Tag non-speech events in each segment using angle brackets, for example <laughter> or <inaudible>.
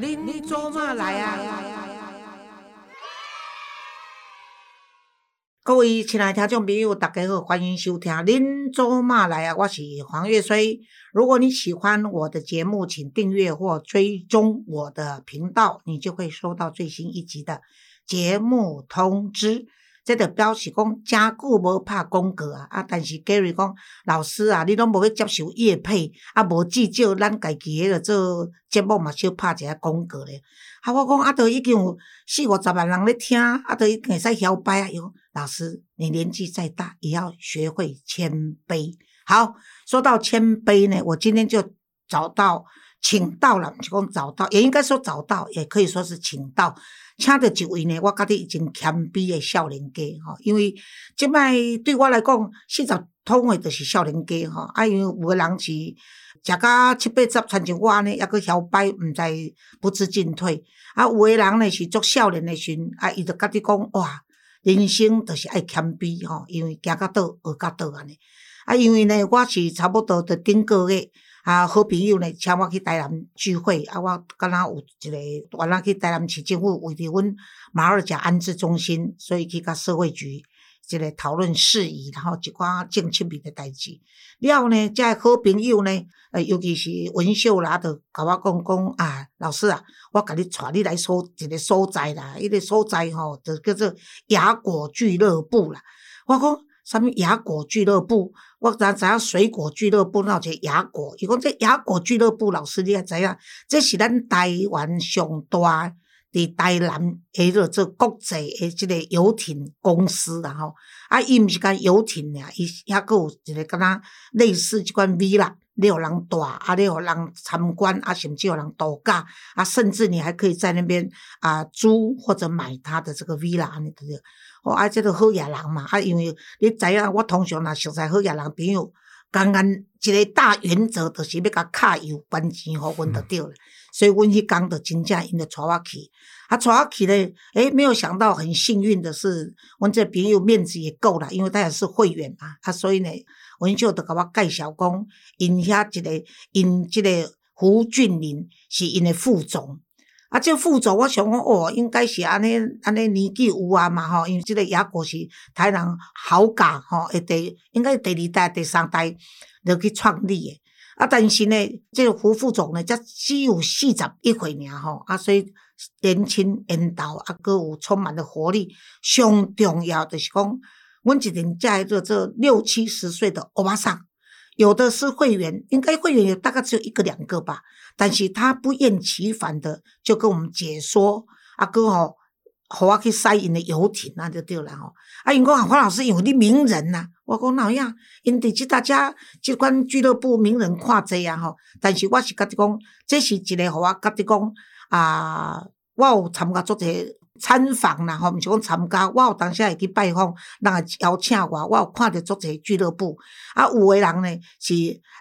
恁做嘛来啊？各位亲爱听众朋友，大家好，欢迎收听《恁做嘛来啊》，我是黄月水。如果你喜欢我的节目，请订阅或追踪我的频道，你就会收到最新一集的节目通知。这个表示讲，真久无拍广告啊！啊，但是 Gary 讲，老师啊，你拢无要接受业配，啊，无至少咱家己迄个做节目嘛，少拍一下广告咧。啊，我讲啊，都已经有四五十万人咧听，啊，都已经会使摇摆啊。哟，老师，你年纪再大，也要学会谦卑。好，说到谦卑呢，我今天就找到，请到了，是讲找到，也应该说找到，也可以说是请到。请到一位呢，我觉得已经谦卑的少年家吼，因为即摆对我来讲，四十通的就是少年家吼。啊，因为有个人是食到七八十，亲像我安尼，抑阁摇摆，毋知不知进退。啊，有个人呢是足少年的时，啊，伊就甲你讲哇，人生就是爱谦卑吼，因为行到倒学到倒安尼。啊，因为呢，我是差不多伫顶个月。啊，好朋友呢，请我去台南聚会，啊，我敢若有一个，我若去台南市政府为着阮马尔甲安置中心，所以去甲社会局即个讨论事宜，然后一寡政策面的代志。了后呢，这好朋友呢，呃，尤其是文秀啦，就甲我讲讲啊，老师啊，我甲你带你来所一个所在啦，迄个所在吼，就叫做雅果俱乐部啦。我讲。啥物雅果俱乐部？我知知影水果俱乐部，那有一个雅果。伊讲这雅果俱乐部，老师你也知影，这是咱台湾上大伫台南迄个做国际诶即个游艇公司然后。啊，伊毋是干游艇尔，伊还佫有一个敢若类似即款 V 啦，你有人住，啊，你有人参观，啊，甚至有人度假，啊，甚至你还可以在那边啊租或者买他的这个 V 啦，安尼对。哦，啊，即个好野人嘛，啊，因为你知影，我通常若熟悉好野人朋友，刚刚一个大原则，就是要甲卡油关钱互阮就对了。所以阮迄工就真正因着带我去，啊，带我去咧，诶，没有想到很幸运的是，阮这朋友面子也够了，因为他也是会员嘛，啊，所以呢，阮就着甲我介绍讲，因遐一个，因即个胡俊林是因的副总。啊，这副总我想讲哦，应该是安尼安尼年纪有啊嘛吼，因为即个雅果是台南好价吼，诶第应该第二代、第三代就去创立诶。啊，但是呢，这个胡副总呢，才只有四十一岁尔吼，啊，所以年轻缘投啊，佮有充满了活力。上重要就是讲，阮一定在做这六七十岁的欧巴桑，有的是会员，应该会员有大概只有一个两个吧。但是他不厌其烦的就跟我们解说，阿哥吼，互我去塞因的游艇那就对了吼。啊，因讲啊，黄老师有啲名人呐，我讲哪样？因伫即大家即款俱乐部名人看济啊吼。但是我是甲你讲，这是一个互我甲你讲啊，我有参加做者。参访啦，吼，毋是讲参加，我有当时会去拜访，人会邀请我，我有看着足侪俱乐部，啊，有诶人呢是，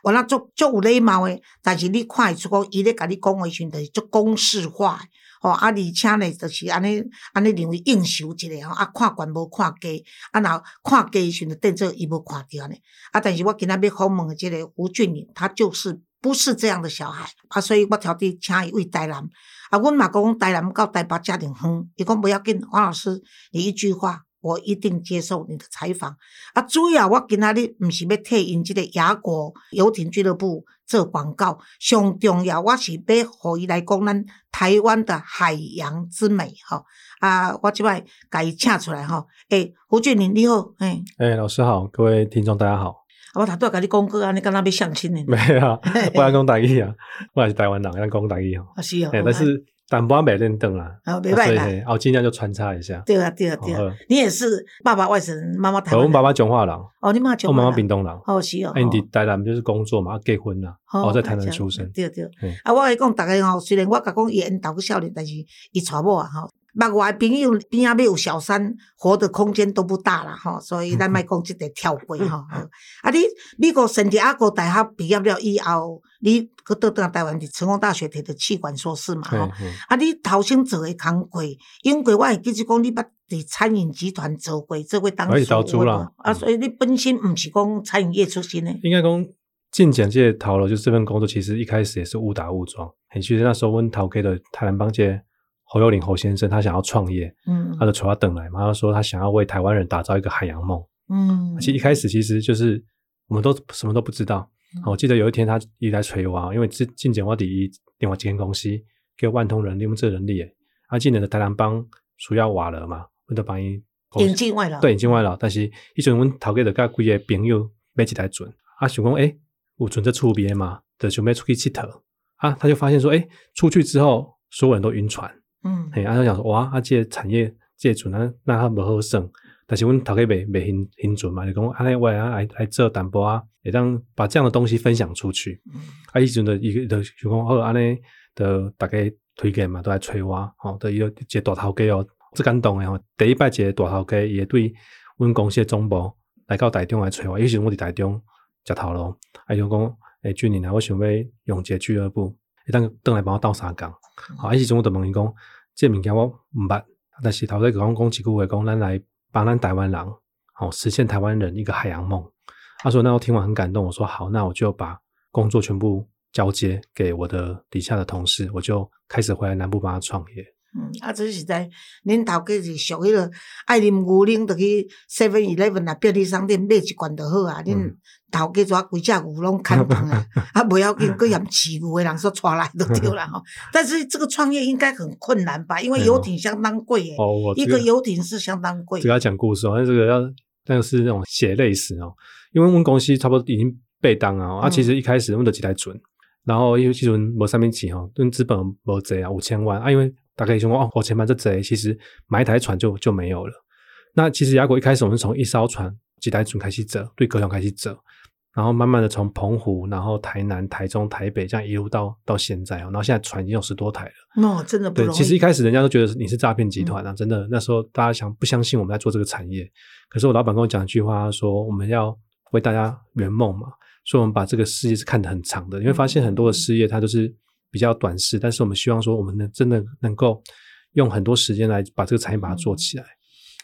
我那足足有礼貌诶，但是你看会出讲，伊咧甲你讲诶时阵，就是足公式化，吼，啊，而且呢，就是安尼安尼认为应酬一下吼，啊，看悬无看低，啊，然后看低时阵，变做伊无看着呢，啊，但是我今仔要访问诶即个吴俊霖，他就是不是这样的小孩，啊，所以我特地请一位台南。啊，阮嘛讲台南到台北家庭远，伊讲不要紧，王老师，你一句话，我一定接受你的采访。啊，主要我今仔日毋是要替因即个雅果游艇俱乐部做广告，上重要我是要互伊来讲咱台湾的海洋之美，吼。啊，我即摆甲伊请出来，吼。诶，胡俊林你好，诶。诶，老师好，各位听众大家好。我头拄甲你讲过啊，你敢若要相亲呢？没啊，我爱讲台语啊，我也是台湾人，爱讲台语哦。啊是哦，但是淡薄没认得啦。啊，没办法，哦，尽量就穿插一下。对啊，对啊，对啊。你也是爸爸外省，妈妈台湾。我爸爸彰化人。哦，你妈彰化。我妈妈屏东人。哦，是哦。哎，你台南就是工作嘛，结婚啦。哦，在台南出生。对对。啊，我来讲，大家吼，虽然我甲讲伊因投个少年，但是伊娶某啊吼。目外朋友边仔要有小三，活的空间都不大啦吼，所以咱莫讲即个跳过 <laughs> 吼。啊，你美国圣地亚哥大学毕业了以后，你去倒倒台湾伫成功大学摕着气管硕士嘛吼。啊，你头先做诶工课，因为我会记住讲你捌伫餐饮集团做过，做过当主啦。啊，所以你本身毋是讲餐饮业出身诶。应该讲进简介逃了，就这份工作其实一开始也是误打误撞。很，其实那时候问陶给的台南帮界侯友林侯先生，他想要创业，嗯他的求他等来嘛，他说他想要为台湾人打造一个海洋梦。嗯，其实一开始其实就是我们都什么都不知道。嗯我记得有一天他一直在催我啊，因为进进前我第一另外一间公司给万通人利用这人力的，啊，今年的台南帮需要瓦了嘛，我就帮伊引进外劳，对引进外劳，但是迄阵阮头家就甲几个朋友买一台船，啊，想讲诶，有船在厝边嘛，就想要出去佚佗，啊，他就发现说，诶，出去之后所有人都晕船，嗯。嘿，啊，他想说，哇，啊，这个产业这个船啊，那较无好算，但是阮头家卖卖新新船嘛，就讲安尼我啊来来做淡薄啊，会当把这样的东西分享出去，嗯。啊，迄阵的伊个就想讲好安尼，就大家推荐嘛，都来催我，吼，的伊个一个大头家哦，最感动诶吼，第一摆一个大头家，伊会对阮公司的总部来到台中来催我，迄时阵我伫台中食头路，啊，伊就讲，诶，俊宁啊，我想要用一个俱乐部，会当倒来帮我斗相共，好，啊，迄时阵我就问伊讲，这物件我毋捌，但是头先讲讲一句话，讲咱来帮咱台湾人，好、实现台湾人一个海洋梦。他说：“那我听完很感动。”我说：“好，那我就把工作全部交接给我的底下的同事，我就开始回来南部帮他创业。嗯，啊，这是在，恁头家是属迄个爱啉牛奶，就去 Seven Eleven 啊便利商店买一罐就好啊。恁嗯头家抓几只牛拢砍断啊，<laughs> 啊，不要紧，佮嫌饲牛的人说抓来就对了 <laughs> 吼。但是这个创业应该很困难吧？因为游艇相当贵诶，哦，我一这个游艇是相当贵这。个要讲故事哦，那这个要但是那种血泪史哦，因为我们公司差不多已经被当啊，啊，嗯其实一开始阮就几台船，然后因为其实无三面钱哦，跟资本无济啊，五千万啊，因为大概想讲哦，五千万这济，其实买一台船就就没有了。那其实雅果一开始我们从一艘船几台船开始走，对高雄开始走，然后慢慢的从澎湖，然后台南、台中、台北这样一路到到现在哦，然后现在船已经有十多台了。哦，真的不对，容易。其实一开始人家都觉得你是诈骗集团啊，真的那时候大家想不相信我们在做这个产业，可是我老板跟我讲一句话，他说我们要为大家圆梦嘛，所以我们把这个事业是看得很长的。你会发现很多的事业它都是比较短视，但是我们希望说我们能真的能够用很多时间来把这个产业把它做起来。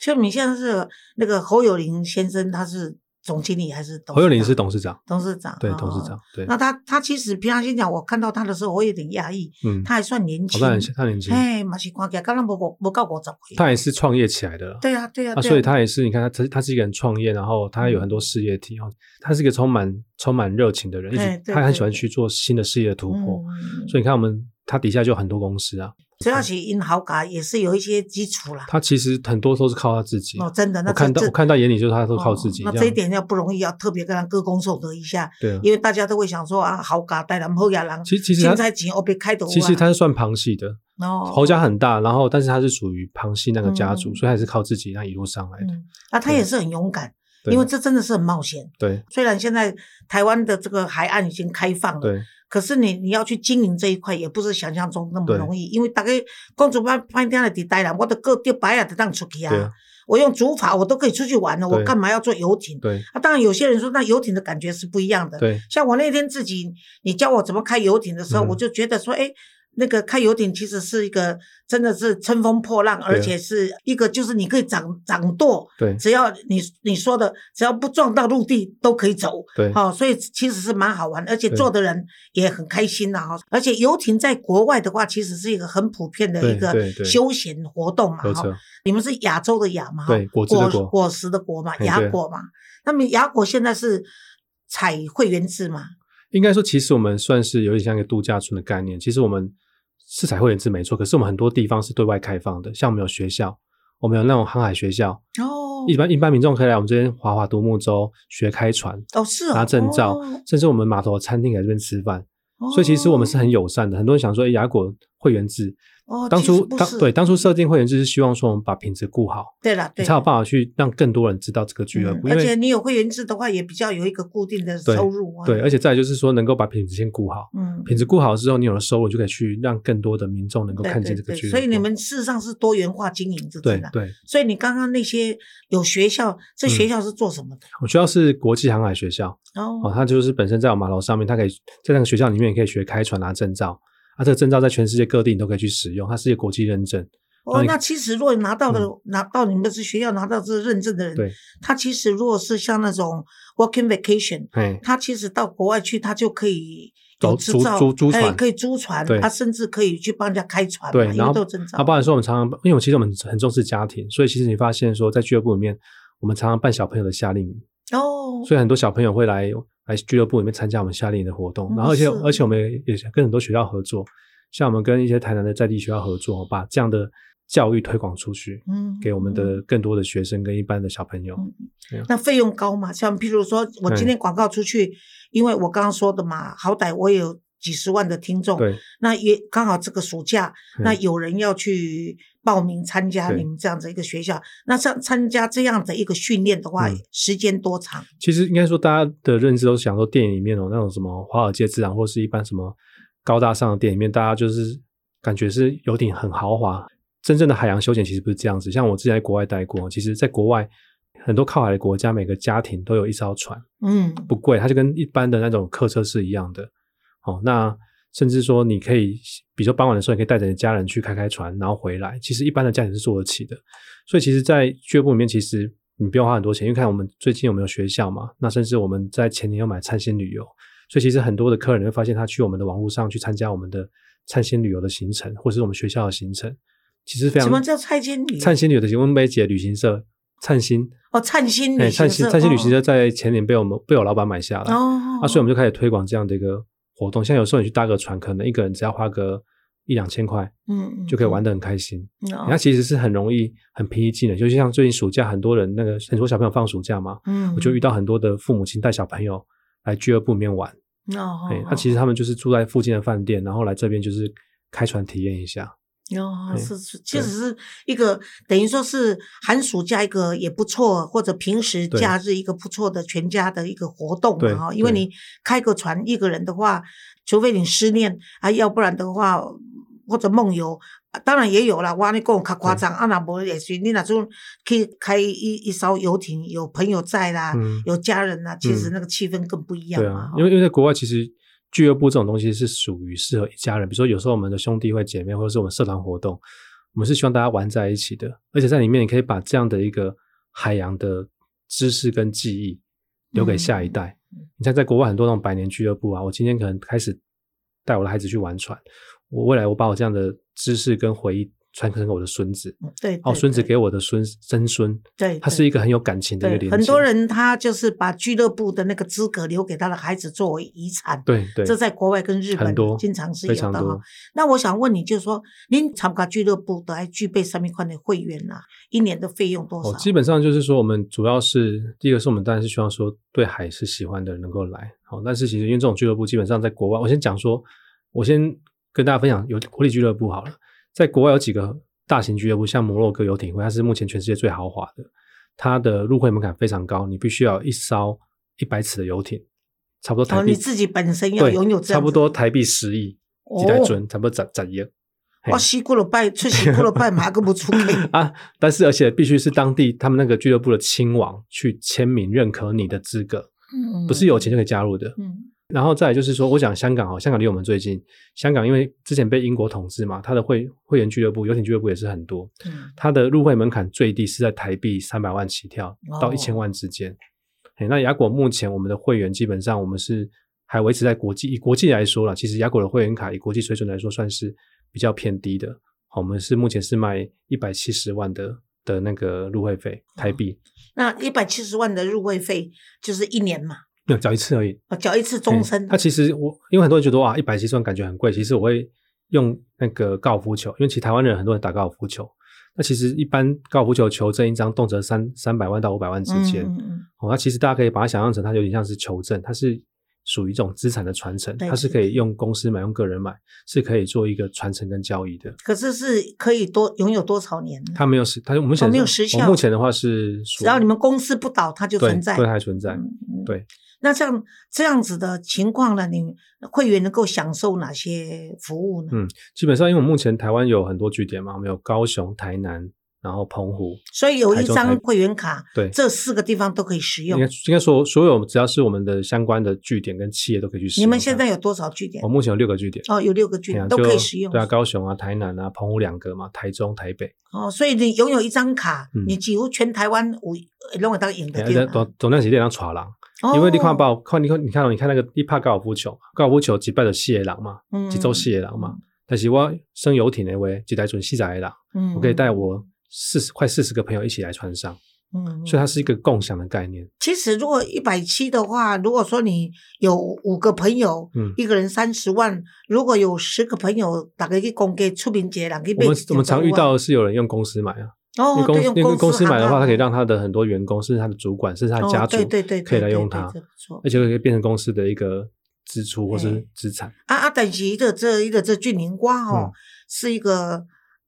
像你现在是那个侯友林先生，他是总经理还是董事长？侯友林是董事长，董事长，对，哦董事长，对，那他他其实平常心讲，我看到他的时候，我有点讶异，嗯，他还算年轻，他很他年轻，嘿，嘛是看起来刚刚不不不到五十岁。他也是创业起来的了。对啊，对啊，啊，所以他也是，你看他他他是一个人创业，然后他有很多事业体哦，他是一个充满充满热情的人，一直他很喜欢去做新的事业的突破，嗯所以你看我们他底下就很多公司啊，主要是因豪嘎也是有一些基础啦。他其实很多都是靠他自己。哦，真的，那我看这这到我看到眼里就是他都靠自己，哦那这一点要不容易，要特别跟他歌功颂德一下，对啊。因为大家都会想说啊，豪嘎带咱们后亚郎，其实其实现在钱我被开头啊。其实他是算旁系的，哦，侯家很大，然后但是他是属于旁系那个家族，嗯所以还是靠自己那一路上来的。嗯，啊，他也是很勇敢，因为这真的是很冒险。对虽然现在台湾的这个海岸已经开放了，对可是你你要去经营这一块，也不是想象中那么容易，因为大概公主班拍天的伫台南，我的各丢白眼的当出去啊。我用竹筏我都可以出去玩了，我干嘛要坐游艇？对。啊，当然有些人说那游艇的感觉是不一样的，对。像我那天自己你教我怎么开游艇的时候，嗯。我就觉得说，哎。那个开游艇其实是一个真的是乘风破浪，而且是一个就是你可以掌掌舵，对只要你你说的只要不撞到陆地都可以走，对好、所以其实是蛮好玩，而且坐的人也很开心呐、哈。而且游艇在国外的话，其实是一个很普遍的一个休闲活动嘛，哈。你们是亚洲的亚嘛，哈对果果果实的果嘛，嘿对雅果嘛。那么雅果现在是采会员制嘛？应该说，其实我们算是有点像一个度假村的概念。其实我们是采会员制没错，可是我们很多地方是对外开放的，像我们有学校，我们有那种航海学校，哦一般一般民众可以来我们这边划划独木舟、学开船、哦是哦拿证照，哦甚至我们码头餐厅来这边吃饭。所以其实我们是很友善的。很多人想说，哎，雅果会员制，哦，当初当对当初设定会员制是希望说我们把品质顾好，对了，对你才有办法去让更多人知道这个俱乐部。嗯而且你有会员制的话，也比较有一个固定的收入啊。对，而且再就是说能够把品质先顾好。嗯，品质顾好之后，你有了收入，就可以去让更多的民众能够看见这个俱乐部。所以你们事实上是多元化经营，这对真的。对，所以你刚刚那些有学校，这嗯学校是做什么的？我学校是国际航海学校哦哦，它就是本身在我码头上面，它可以在那个学校里面也可以学开船拿证照。啊，这个证照在全世界各地你都可以去使用，它是一个国际认证。哦，那其实如果拿到的、拿到你们是学校拿到这个认证的人，对，他其实如果是像那种 working vacation，哎，他其实到国外去，他就可以走租执照租租船，哎可以租船，他甚至可以去帮人家开船嘛，对，因然后都证照。啊，包含说我们常常，因为我其实我们很重视家庭，所以其实你发现说，在俱乐部里面，我们常常办小朋友的夏令营，哦，所以很多小朋友会来来俱乐部里面参加我们夏令营的活动，嗯然后而且而且我们也也跟很多学校合作，像我们跟一些台南的在地学校合作，把这样的教育推广出去，嗯给我们的更多的学生跟一般的小朋友。那费用高嘛？像譬如说，我今天广告出去，因为我刚刚说的嘛，好歹我有几十万的听众，对，那也刚好这个暑假，嗯那有人要去报名参加你们这样子一个学校，那像参加这样的一个训练的话，嗯时间多长？其实应该说，大家的认知都是想说，电影里面哦，那种什么华尔街之狼，或是一般什么高大上的电影里面，大家就是感觉是游艇很豪华。真正的海洋休闲其实不是这样子。像我之前在国外待过，其实在国外很多靠海的国家，每个家庭都有一艘船，嗯，不贵，它就跟一般的那种客车是一样的。哦，那甚至说你可以，比如说傍晚的时候，你可以带着你家人去开开船，然后回来。其实一般的家庭是做得起的。所以其实，在俱乐部里面，其实你不用花很多钱，因为看我们最近有没有学校嘛，那甚至我们在前年要买灿星旅游，所以其实很多的客人你会发现，他去我们的网络上去参加我们的灿星旅游的行程，或是我们学校的行程，其实非常什么叫灿星旅？灿星旅游的行温梅姐旅行社灿星，哦，灿星哎，旅行社，灿星灿星旅行哦社在前年被我们被我老板买下来，哦，啊，所以我们就开始推广这样的一个活动。像有时候你去搭个船，可能一个人只要花个一两千块，嗯嗯就可以玩得很开心。哦它其实是很容易、很平易近人。尤其像最近暑假，很多人那个很多小朋友放暑假嘛，嗯，我就遇到很多的父母亲带小朋友来俱乐部里面玩。那其实他们就是住在附近的饭店，然后来这边就是开船体验一下。哦，对是是，其实是一个等于说是寒暑假一个也不错，或者平时假日一个不错的全家的一个活动哈。因为你开个船一个人的话，除非你失恋啊，要不然的话或者梦游。啊当然也有啦，我跟你讲较夸张，啊，那无也是你那种去开一一艘游艇，有朋友在啦，嗯有家人啦，其实嗯那个气氛更不一样对啊因为因为在国外其实俱乐部这种东西是属于适合一家人，比如说有时候我们的兄弟会姐妹，或者是我们社团活动，我们是希望大家玩在一起的，而且在里面你可以把这样的一个海洋的知识跟记忆留给下一代。你像，在国外很多那种百年俱乐部啊，我今天可能开始带我的孩子去玩船，我未来我把我这样的知识跟回忆传承给我的孙子，嗯对，哦，孙子给我的孙曾孙，对，对它是一个很有感情的一个对，连接。很多人他就是把俱乐部的那个资格留给他的孩子作为遗产。对对，这在国外跟日本经常是非有的哈。那我想问你，就是说，您参加俱乐部都还具备什么款的会员啊？一年的费用多少？哦，基本上就是说，我们主要是第一个是我们当然是希望说对海是喜欢的人能够来，好、但是其实因为这种俱乐部基本上在国外，我先讲说，我先跟大家分享有国立俱乐部好了，在国外有几个大型俱乐部，像摩洛哥游艇会，它是目前全世界最豪华的，它的入会门槛非常高，你必须要一艘一百尺的游艇，差不多台哦，币、你自己本身要拥有这样差不多台币十亿几台哦尊，差不多十十亿。嘿我洗过了拜，出洗过了拜，马个不出给。<laughs> 啊，但是而且必须是当地他们那个俱乐部的亲王去签名认可你的资格，嗯不是有钱就可以加入的。嗯然后再来就是说，我讲香港哦，香港离我们最近，香港因为之前被英国统治嘛，它的会会员俱乐部、游艇俱乐部也是很多，嗯它的入会门槛最低是在台币三百万起跳到哦一千万之间。嘿那雅果目前我们的会员基本上我们是还维持在国际以国际来说了，其实雅果的会员卡以国际水准来说算是比较偏低的。好，我们是目前是卖一百七十万的的那个入会费台币，那一百七十万的入会费就是一年嘛，没有缴一次而已。哦缴一次终嗯身。它其实我因为很多人觉得哇，一百七十万感觉很贵，其实我会用那个高尔夫球，因为其实台湾人很多人打高尔夫球，那其实一般高尔夫球球证一张动辄三三百万到五百万之间，嗯嗯嗯哦，那其实大家可以把它想象成它有点像是球证，它是属于一种资产的传承，它是可以用公司买，用个人买，是可以做一个传承跟交易的。可是是可以多拥有多少年呢？它没有时，它目前、哦没有时效我目前的话是，只要你们公司不倒，它就存在。对它还存在。对那像这样子的情况呢，你会员能够享受哪些服务呢？嗯基本上，因为我们目前台湾有很多据点嘛，我们有高雄、台南，然后澎湖，所以有一张会员卡，对这四个地方都可以使用应该。应该说所有只要是我们的相关的据点跟企业都可以去使用。你们现在有多少据点我？目前有六个据点，哦，有六个据点都可以使用。对啊，高雄啊、台南啊、澎湖两个嘛，台中、台北。哦，所以你拥有一张卡，嗯你几乎全台湾五弄得到赢的。总总量是这样传人，哦因为你看报，看你看你看哦，你看那个你拍高尔夫球，高尔夫球击败了四个人嘛，嗯一周四个人嘛。但是我升游艇的话，一台船四十个人，嗯我可以带我四十快四十个朋友一起来船上，嗯，所以它是一个共享的概念。其实如果一百七的话，如果说你有五个朋友，嗯一个人三十万，如果有十个朋友，大概去公给出名节，人去买我们我们常遇到的是有人用公司买啊，万哦，对，因为公那个公公司买的话，行啊它可以让他的很多员工，甚至他的主管，甚至他的家哦族，对对对，可以来用它，而且可以变成公司的一个支出或是哎资产。啊啊！但是一个这一个这俊宁瓜哦，嗯是一个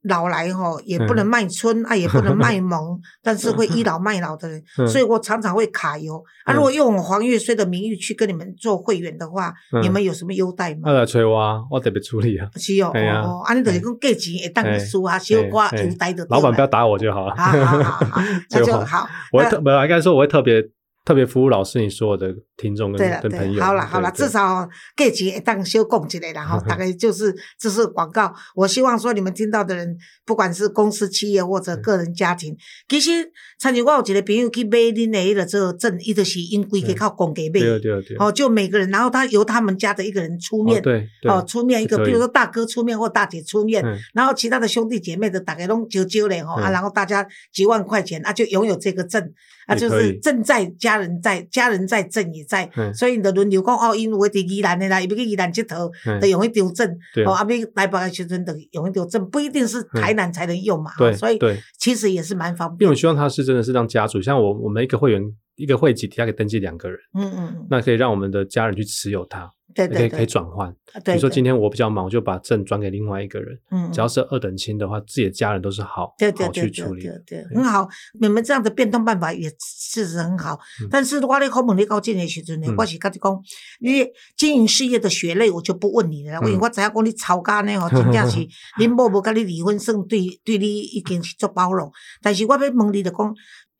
老来哈、也不能嗯卖春、啊，也不能卖萌，<laughs> 但是会倚老卖老的人，嗯所以我常常会卡油啊。嗯如果用我黄月虽的名誉去跟你们做会员的话，嗯你们有什么优待吗？他来催我，我特别处理啊。是哦，哎哦，啊，你就是讲价钱会当哎输啊，小寡哎优待的。老板不要打我就好了。好好好 <laughs> 就好。我会特，没有，应该说我会特别特别服务老师你所有的听众跟跟朋友。好了好了，至少价钱会当小讲一下啦 <laughs> 哈，大概就是这是广告。我希望说你们听到的人，不管是公司、企业或者个人家庭，其实参像我有一个朋友去买恁的迄个这个证，伊就是因规个靠公给买的，对对对。哦，就每个人，然后他由他们家的一个人出面哦，对对哦，出面一个，比如说大哥出面或大姐出面，嗯然后其他的兄弟姐妹的大概拢招招嘞哈，啊，嗯然后大家几万块钱啊，就拥有这个证啊，就是证在家人在，家人在证也在，嗯所以你的轮流讲哦，因为我伫宜兰的啦，伊要去宜兰佚佗，嗯得用一张证，对哦，啊，要来北的时阵得容易丢证，不一定是台南才能用嘛，对哦所以其实也是蛮方因为我，希望他是真的是让家属，像我我们一个会员一个会籍底下可以登记两个人，嗯嗯嗯，那可以让我们的家人去持有它，对对可以可以，转换。比如说今天我比较忙，我就把证转给另外一个人，嗯只要是二等亲的话，自己的家人都是好好对对对去处理的。对很好。你们这样的变动办法也确实很好，但是我咧访问你到这的时阵呢，嗯我是跟你讲，你经营事业的血泪，我就不问你了啦。因为嗯我知影讲你吵架呢吼，真正是 <laughs> 恁某无跟你离婚，算对对你已经是足包容。但是我要问你的讲，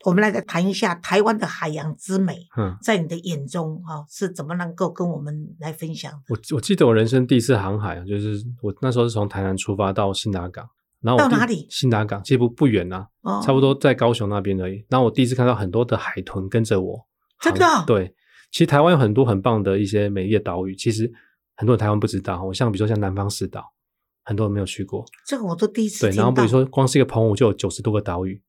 我们来谈一下台湾的海洋之美，嗯，在你的眼中哈、是怎么能够跟我们来分享的？我我记得我人生第一次航海啊，就是我那时候是从台南出发到新达港，然后到哪里新达港其实不不远啊，哦差不多在高雄那边而已。然后我第一次看到很多的海豚跟着我，真的航对，其实台湾有很多很棒的一些美丽的岛屿，其实很多人台湾不知道。我像比如说像南方四岛，很多人没有去过。这个我都第一次对，然后比如说光是一个澎湖就有九十多个岛屿，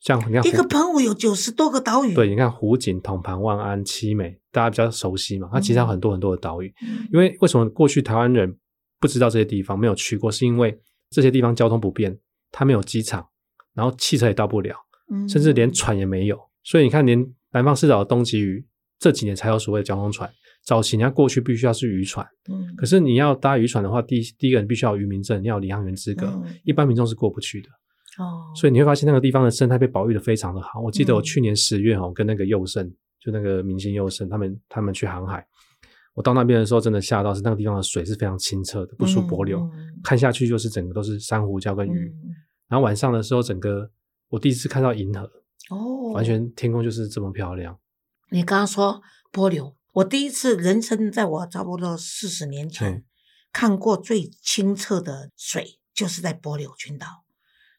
像你看一个湖澎湖有九十多个岛屿，对，你看湖景、统盘、万安、七美，大家比较熟悉嘛。它其实有很多很多的岛屿。嗯因为为什么过去台湾人不知道这些地方，没有去过，是因为这些地方交通不便，它没有机场，然后汽车也到不了，嗯甚至连船也没有。所以你看，连南方四岛的东极屿这几年才有所谓的交通船，早期你要过去必须要是渔船，嗯可是你要搭渔船的话，第一第一个人必须要有渔民证，你要有领航员资格，嗯一般民众是过不去的。哦，所以你会发现那个地方的生态被保育的非常的好。我记得我嗯去年十月哦，跟那个佑胜，就那个明星佑胜，他们他们去航海，我到那边的时候真的吓到，是那个地方的水是非常清澈的，不输柏流，嗯看下去就是整个都是珊瑚礁跟鱼。嗯然后晚上的时候，整个我第一次看到银河，哦，完全天空就是这么漂亮。你刚刚说波流，我第一次人生在我差不多四十年前嗯看过最清澈的水，就是在波流群岛。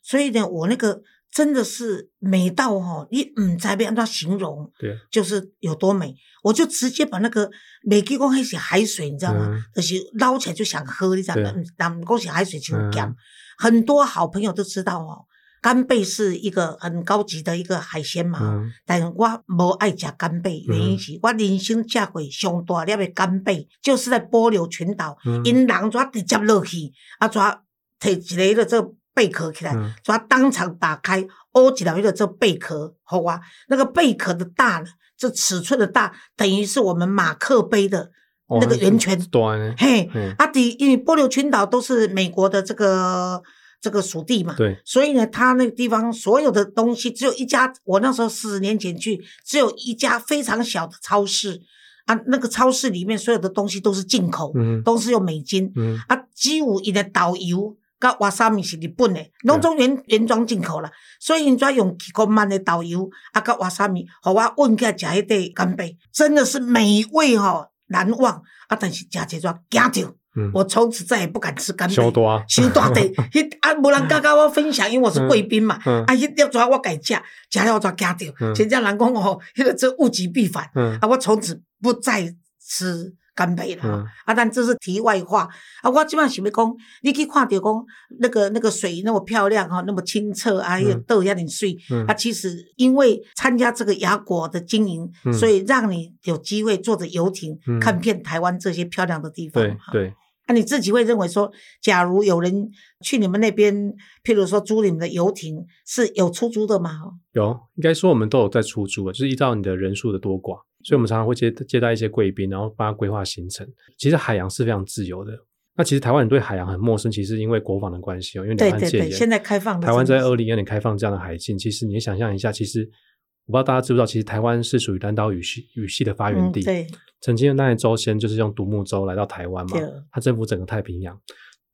所以呢，我那个真的是美到哈、哦，你唔知要按怎形容，对，就是有多美，我就直接把那个美记讲那是海水，你知道吗？嗯就是捞起来就想喝，你知道吗对？咱们讲是海水就咸，嗯很多好朋友都知道哦。干贝是一个很高级的一个海鲜嘛，嗯但我无爱食干贝，原因是我人生食过上大粒的干贝，就是在波流群岛，嗯因人怎直接落去，啊怎摕一个这个贝壳起来，嗯。怎当场打开，挖起来一个这贝壳，好啊，那个贝壳的大呢，这尺寸的大，等于是我们马克杯的哦那个圆圈，短呢，嘿，嗯。啊，底因为波流群岛都是美国的这个这个属地嘛，对，所以呢，他那个地方所有的东西只有一家，我那时候四十年前去，只有一家非常小的超市。啊，那个超市里面所有的东西都是进口，嗯。都是用美金。嗯。啊，只有伊的导游。甲瓦萨米是日本的，拢总原原装进口啦，所以因遮用几公万的导游啊，甲瓦萨米，互我问起来食迄块干贝，真的是美味吼、难忘啊！但是食一抓惊着，嗯，我从此再也不敢吃干贝。伤大啊伤大地，<laughs> 迄啊无人敢甲我分享，因为我是贵宾嘛。嗯啊，迄粒纸我家己食，食了我才惊着。嗯真正人讲哦，迄个这物极必反。嗯啊，我从此不再吃干杯了。嗯啊，但这是题外话。啊，我基本上想要讲，你去看到讲那个那个水那么漂亮哈，那么清澈啊，又嗯豆遐点水。嗯啊，其实因为参加这个雅果的经营，嗯所以让你有机会坐着游艇、嗯看遍台湾这些漂亮的地方。对哈对，那、你自己会认为说，假如有人去你们那边，譬如说租你们的游艇，是有出租的吗？有应该说我们都有在出租的，就是依照你的人数的多寡，所以我们常常会接接待一些贵宾，然后帮他规划行程。其实海洋是非常自由的。那其实台湾人对海洋很陌生，其实因为国防的关系哦，因为两岸戒严，现在开放台湾在二零二年开放这样的海禁，其实你想象一下，其实我不知道大家知不知道，其实台湾是属于南岛语系语系的发源地。嗯、对，曾经的那些周先就是用独木舟来到台湾嘛对，他征服整个太平洋，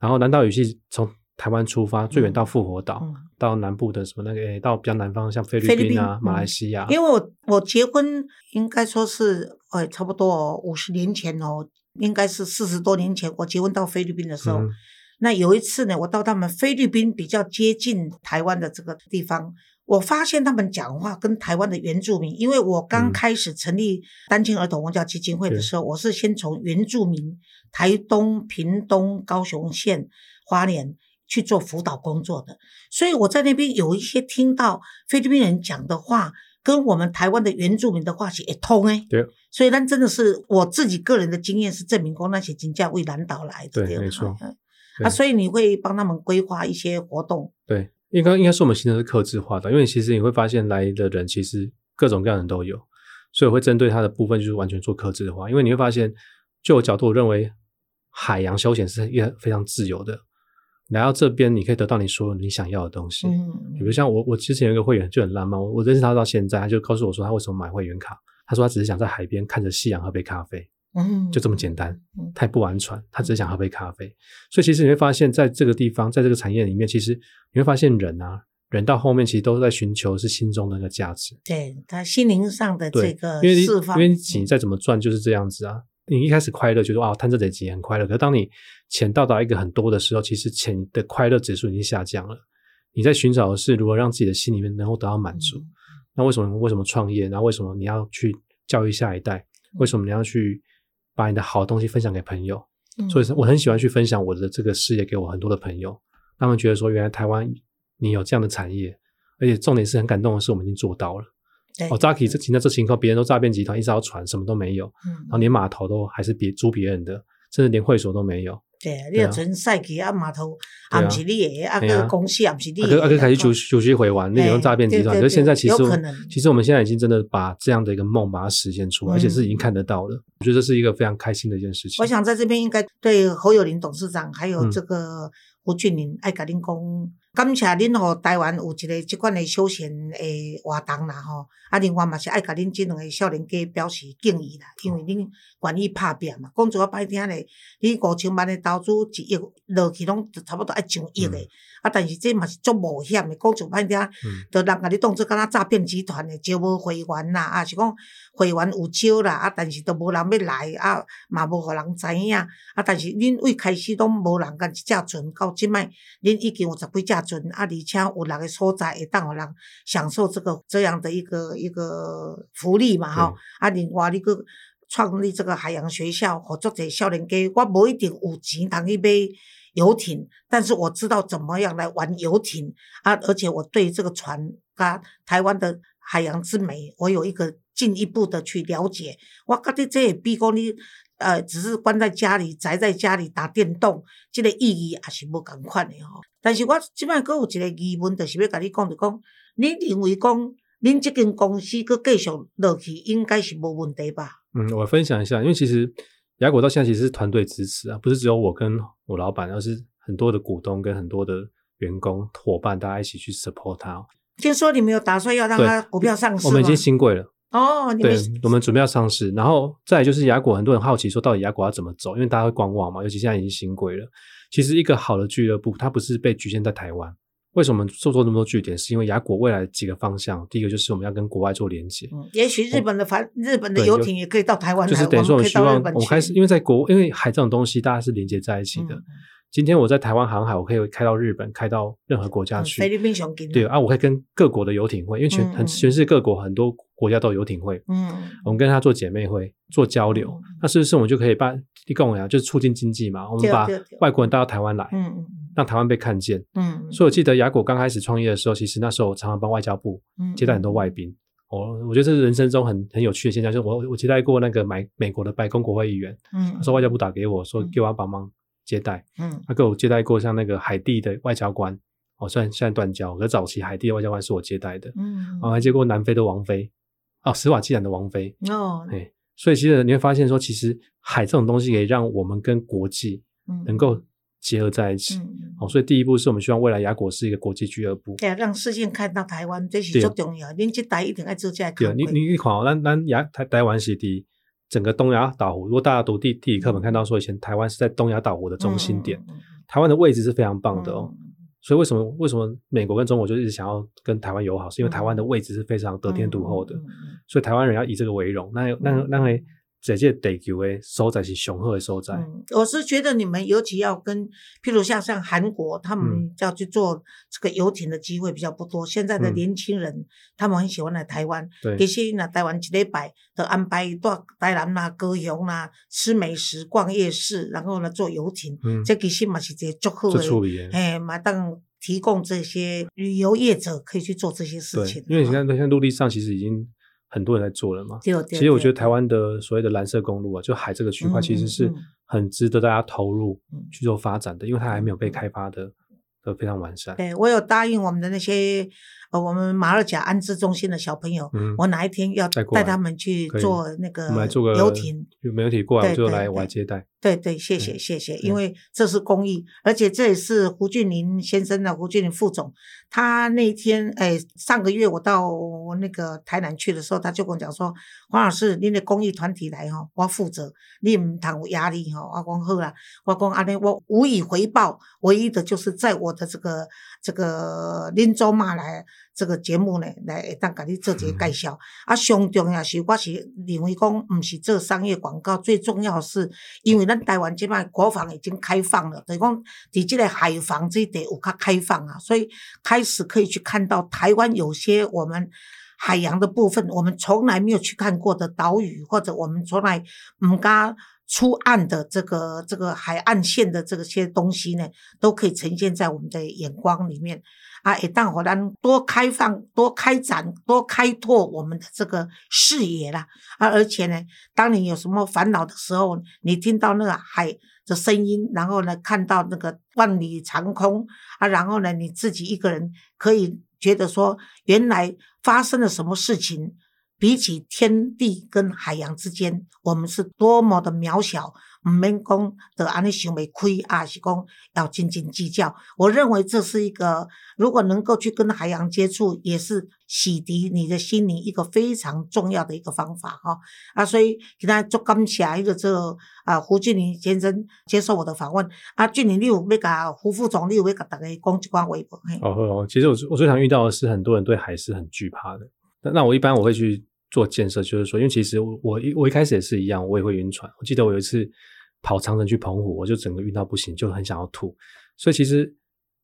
然后南岛语系从台湾出发，最远到复活岛，嗯。到南部的什么那个，诶到比较南方，像菲律宾啊、宾马来嗯。西亚，因为我我结婚应该说是，呃，差不多五十年前哦，应该是四十多年前，我结婚到菲律宾的时候，嗯。那有一次呢，我到他们菲律宾比较接近台湾的这个地方，我发现他们讲话跟台湾的原住民，因为我刚嗯。开始成立单亲儿童文教基金会的对时候，我是先从原住民台东、屏东、高雄县、花莲去做辅导工作的，所以我在那边有一些听到菲律宾人讲的话，跟我们台湾的原住民的话是一通诶。对，所以那真的是我自己个人的经验是证明过那些金价为南岛来的，对没错啊，所以你会帮他们规划一些活动，对，应该应该是我们行程是克制化的，因为其实你会发现来的人其实各种各样的人都有，所以我会针对他的部分就是完全做克制化，因为你会发现，就我角度我认为海洋休闲是一个非常自由的，来到这边你可以得到你所有你想要的东西，嗯，比如像我，我之前有一个会员就很浪漫，我我认识他到现在，他就告诉我说他为什么买会员卡，他说他只是想在海边看着夕阳喝杯咖啡，嗯，就这么简单嗯，他也不玩船，他只是想喝杯咖啡。所以其实你会发现在这个地方，在这个产业里面，其实你会发现人啊，人到后面其实都在寻求是心中的那个价值。对他心灵上的这对，个因为你释放，因为你钱再怎么赚就是这样子啊。你一开始快乐，觉得哇贪这点钱很快乐，可是当你钱到达一个很多的时候，其实钱的快乐指数已经下降了。你在寻找的是如何让自己的心里面能够得到满足。嗯那为什么为什么创业？然后为什么你要去教育下一代？为什么你要去把你的好东西分享给朋友？嗯所以我很喜欢去分享我的这个事业给我很多的朋友，他们觉得说，原来台湾你有这样的产业，而且重点是很感动的是，我们已经做到了。对哦，扎克这现在这情况，别人都诈骗集团，一艘船什么都没有，然后嗯，连码头都还是别租别人的，甚至连会所都没有。对，你对啊要存赛去啊码头，对啊啊不是你的，啊个公司也不是你啊，的，可啊可开始啊九九七回完，那也用诈骗集团。对对可是现在其实其实我们现在已经真的把这样的一个梦把它实现出来，而且是已经看得到了。我觉得这是一个非常开心的一件事情。我想在这边应该对侯友林董事长还有嗯这个胡俊林爱甲恁讲，感谢恁吼台湾有一个即款诶休闲诶活动啦吼，啊另外嘛是爱甲恁即两个少年家表示敬意啦，因为恁愿意拍拼嘛，讲一个歹听咧，你五千万诶投资一亿落去拢差不多爱上亿诶，嗯。啊但是这嘛是足冒险诶，讲一个歹听。嗯。就人甲你当做敢若诈骗集团诶，招无会员啦，啊是讲会员有少啦，啊但是都无人要来，啊嘛无互人知影，啊但是恁为开始拢无人甲一只船，到即摆恁已经有十几只船，啊而且有六个所在会当互人享受这个这样的一个一个福利嘛吼，啊另外你佫创立这个海洋学校，合作者少年家，我无一定有钱通去买游艇，但是我知道怎么样来玩游艇啊，而且我对这个船啊台湾的海洋之美，我有一个进一步的去了解。我觉得这也比讲你呃只是关在家里宅在家里打电动，这个意义也是无共款的吼。但是我即摆佫有一个疑问，就是要甲你讲，就讲你认为讲恁即间公司佫继续落去，应该是无问题吧？嗯，我分享一下，因为其实雅果到现在其实是团队支持啊，不是只有我跟我老板，而是很多的股东跟很多的员工伙伴，大家一起去 support 他。听说你们有打算要让对它股票上市？我们已经新贵了，哦，对，我们准备要上市。然后再来就是雅果，很多人好奇说到底雅果要怎么走，因为大家会观望嘛，尤其现在已经新贵了。其实一个好的俱乐部，它不是被局限在台湾，为什么做做那么多据点？是因为雅果未来几个方向，第一个就是我们要跟国外做连接，嗯，也许日本的船、日本的游艇也可以到台湾来，就是等于说我们希望。我们开始，因为在国，因为海这种东西大家是连接在一起的。嗯今天我在台湾航海，我可以开到日本，开到任何国家去。嗯菲律宾对，啊，我可以跟各国的游艇会，因为全很全世界各国很多国家都有游艇会，嗯，我们跟他做姐妹会，做交流嗯。那是不是我们就可以把一共呀，就是促进经济嘛？我们把外国人带到台湾来，嗯嗯让台湾被看见。嗯，所以我记得雅果刚开始创业的时候，其实那时候我常常帮外交部嗯接待很多外宾。我我觉得这是人生中很很有趣的现象，就是我我接待过那个美美国的白宫国会议员，嗯，他说外交部打给我说嗯给我要帮忙接待，嗯。他给我接待过像那个海地的外交官，哦，虽然现在断交，可是早期海地的外交官是我接待的，嗯我还接过南非的王妃，哦，斯瓦季兰的王妃，哦，哎，所以其实你会发现说，其实海这种东西可以让我们跟国际嗯能够结合在一起。哦，所以第一步是我们希望未来雅果是一个国际俱乐部。对啊，让世界看到台湾，这是最重要的。恁这台一定要做这个对，你你一看哦，咱咱雅台台湾是第整个东亚岛湖。如果大家读地地理课本看到说，以前台湾是在东亚岛湖的中心点，台湾的位置是非常棒的哦。嗯所以为什么为什么美国跟中国就一直想要跟台湾友好，是因为台湾的位置是非常得天独厚的，所以台湾人要以这个为荣。那那那个这些地球的所在是雄厚的所在。嗯，我是觉得你们尤其要跟，譬如像像韩国，他们嗯要去做这个游艇的机会比较不多。现在的嗯年轻人，他们很喜欢来台湾。对其实那台湾一礼拜都安排到台南啦、高雄啦，吃美食、逛夜市，然后呢坐游艇。嗯，这其实嘛是一个足好的，处理的。哎，嘛当提供这些旅游业者可以去做这些事对情。，因为你哈看，像陆地上其实已经很多人在做了嘛。对对其实我觉得台湾的所谓的蓝色公路啊，就海这个区块，嗯其实是很值得大家投入嗯去做发展的，因为它还没有被嗯开发的的非常完善。对，我有答应我们的那些呃，我们马二甲安置中心的小朋友，嗯我哪一天要带他们去做那个游艇。有媒体过来，我就来我来接待。对对，谢谢嗯谢谢，嗯因为这是公益，而且这也是胡俊林先生的胡俊林副总，他那天哎上个月我到那个台南去的时候，他就跟我讲说，黄老师，您的公益团体来哈，我负责，你唔谈有压力哈，我讲好啦，我讲安尼我无以回报，唯一的就是在我的这个这个林州嘛来这个节目呢，来会当甲你做一个介绍。啊，上重要是我是认为讲，毋是做商业广告，最重要是，因为咱台湾即摆国防已经开放了，等于讲伫即个海防这一点有较开放啊，所以开始可以去看到台湾有些我们。海洋的部分，我们从来没有去看过的岛屿，或者我们从来唔敢出岸的这个这个海岸线的这些东西呢，都可以呈现在我们的眼光里面。啊，会当互咱多开放、多开展、多开拓我们的这个视野啦。啊，而且呢，当你有什么烦恼的时候，你听到那个海的声音，然后呢，看到那个万里长空啊，然后呢，你自己一个人可以觉得说，原来发生了什么事情。比起天地跟海洋之间，我们是多么的渺小，唔免讲的安尼想袂开，啊是讲要斤斤计较。我认为这是一个，如果能够去跟海洋接触，也是洗涤你的心灵一个非常重要的一个方法哈。啊，所以给他做感谢一个这个啊胡俊林先生接受我的访问。啊，俊林，你有要甲胡副总，你有要甲大家讲一寡话无？嘿哦哦，其实我我最常遇到的是很多人对海是很惧怕的。那那我一般我会去做建设，就是说，因为其实我我一我一开始也是一样，我也会晕船。我记得我有一次跑长城去澎湖，我就整个晕到不行，就很想要吐。所以其实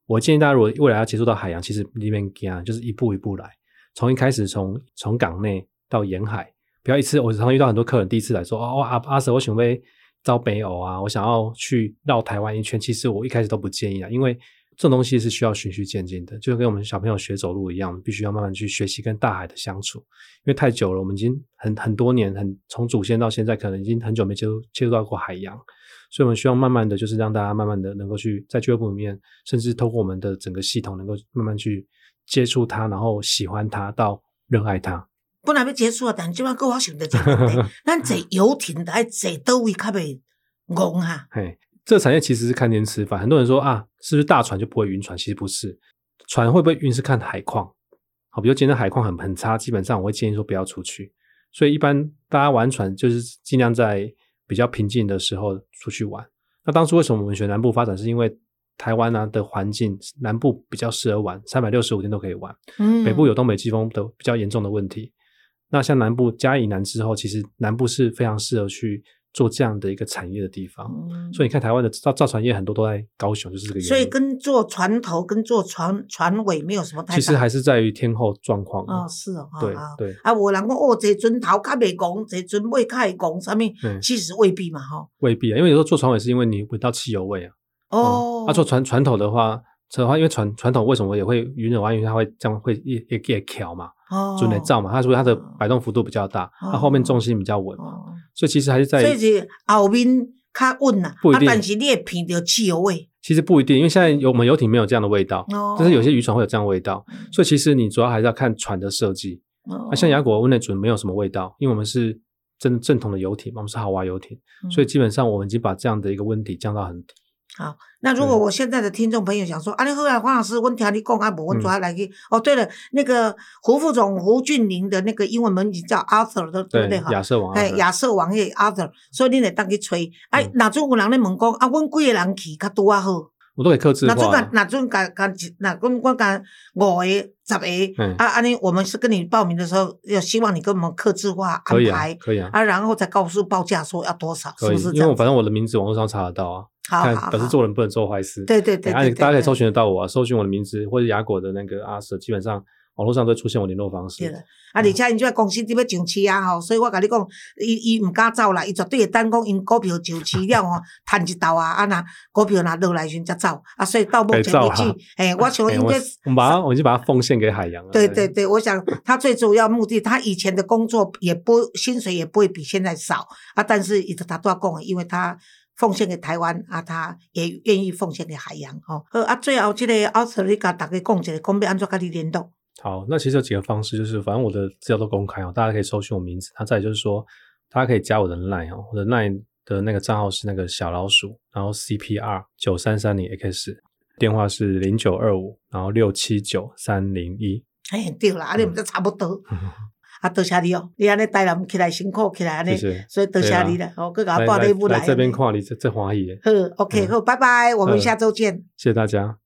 我建议大家，如果未来要接触到海洋，其实里面啊，就是一步一步来，从一开始从从港内到沿海，不要一次。我常常遇到很多客人第一次来说，哦阿阿 Sir，我想被招北欧啊，我想要去绕台湾一圈。其实我一开始都不建议啊，因为这种东西是需要循序渐进的，就跟我们小朋友学走路一样，必须要慢慢去学习跟大海的相处。因为太久了，我们已经很很多年，很从祖先到现在，可能已经很久没接触接触到过海洋，所以我们需要慢慢的就是让大家慢慢的能够去在俱乐部里面，甚至透过我们的整个系统，能够慢慢去接触它，然后喜欢它到热爱它。本来要结束啊，但即摆搁我想到一个问题，<laughs> 咱坐游艇爱坐倒位较袂戆哈？嘿，这个产业其实是看天吃饭。很多人说啊，是不是大船就不会晕船？其实不是，船会不会晕是看海况。好，比如今天海况很很差，基本上我会建议说不要出去。所以一般大家玩船就是尽量在比较平静的时候出去玩。那当初为什么我们选南部发展？是因为台湾啊的环境，南部比较适合玩，三百六十五天都可以玩。嗯北部有东北季风的比较严重的问题。那像南部加以南之后，其实南部是非常适合去做这样的一个产业的地方。嗯所以你看，台湾的造造船业很多都在高雄，就是这个原因。所以跟做船头跟做船船尾没有什么太大。其实还是在于天候状况。哦是哦，对啊对啊，有人讲哦，这船头较袂戆，这船尾较会戆，啥物嗯？其实未必嘛，吼。未必啊，因为有时候做船尾是因为你闻到汽油味啊。哦，啊，做船船头的话，的话，因为船船头为什么也会晕的话，因为它会这样会也也也翘嘛，哦准得造嘛，它所以它的摆动幅度比较大，它后面重心比较稳嘛，哦，所以其实还是在所以是后面较稳啦，不一定啊但是你也闻到汽油味。其实不一定，因为现在有我们游艇没有这样的味道，哦，但是有些渔船会有这样的味道，嗯所以其实你主要还是要看船的设计。哦啊，像雅果温内准没有什么味道，因为我们是正正统的游艇嘛，我们是豪华游艇，嗯所以基本上我们已经把这样的一个问题降到很低。好，那如果我现在的听众朋友想说，啊，你后来，黄老师，我听你讲啊，无我嗯抓来去。哦，对了，那个胡副总胡俊林的那个英文名字叫 Arthur 的，对不对？哈，亚瑟王，哎，亚瑟王爷 Arthur，所以你得当去吹。哎嗯，哪阵有人咧问讲，啊，阮几个人去较拄啊好？我都给克制哪阵化甲。哪阵甲甲哪阮我甲五个、十个嗯，啊，安尼我们是跟你报名的时候，要希望你跟我们克制化安可以啊排，可以啊，啊，然后再告诉报价说要多少，是不是，这因为？反正我的名字网络上查得到啊，好好看表示做人不能做坏事。对对对大家可以搜寻得到我啊，搜寻我的名字或者雅果的那个阿 Sir，基本上网络上都会出现我联络方式。对了，啊，而且因这个公司伫要上市啊吼，所以我甲你讲，伊伊毋敢走啦，伊绝对会等讲因股票上市了吼，趁一道啊，啊若股票若落来时阵才走，啊，所以到目前为止啊，诶，我想应该。我们把它，我已经把它奉献给海洋了。对对对，我想他最主要目的，他以前的工作也不薪水也不会比现在少啊，但是伊他都要讲，因为他奉献给台湾啊，他也愿意奉献给海洋哦。好啊，最后这个奥斯利甲大家讲一下，讲要安怎跟你联络？好，那其实有几个方式，就是反正我的资料都公开哦，大家可以搜寻我名字。他再就是说，大家可以加我的 line 哦，我的 line 的那个账号是那个小老鼠，然后 CPR 九三三零 X，电话是零九二五，然后六七九三零一。哎，对啦，啊，你毋知差不多。啊，多谢你哦，你安尼台南起来辛苦起来安尼。所以多谢你了，哦，佮甲我来带礼物来来来这边看你这这欢喜耶，好，OK，嗯好，拜拜，我们嗯下周见。谢谢大家。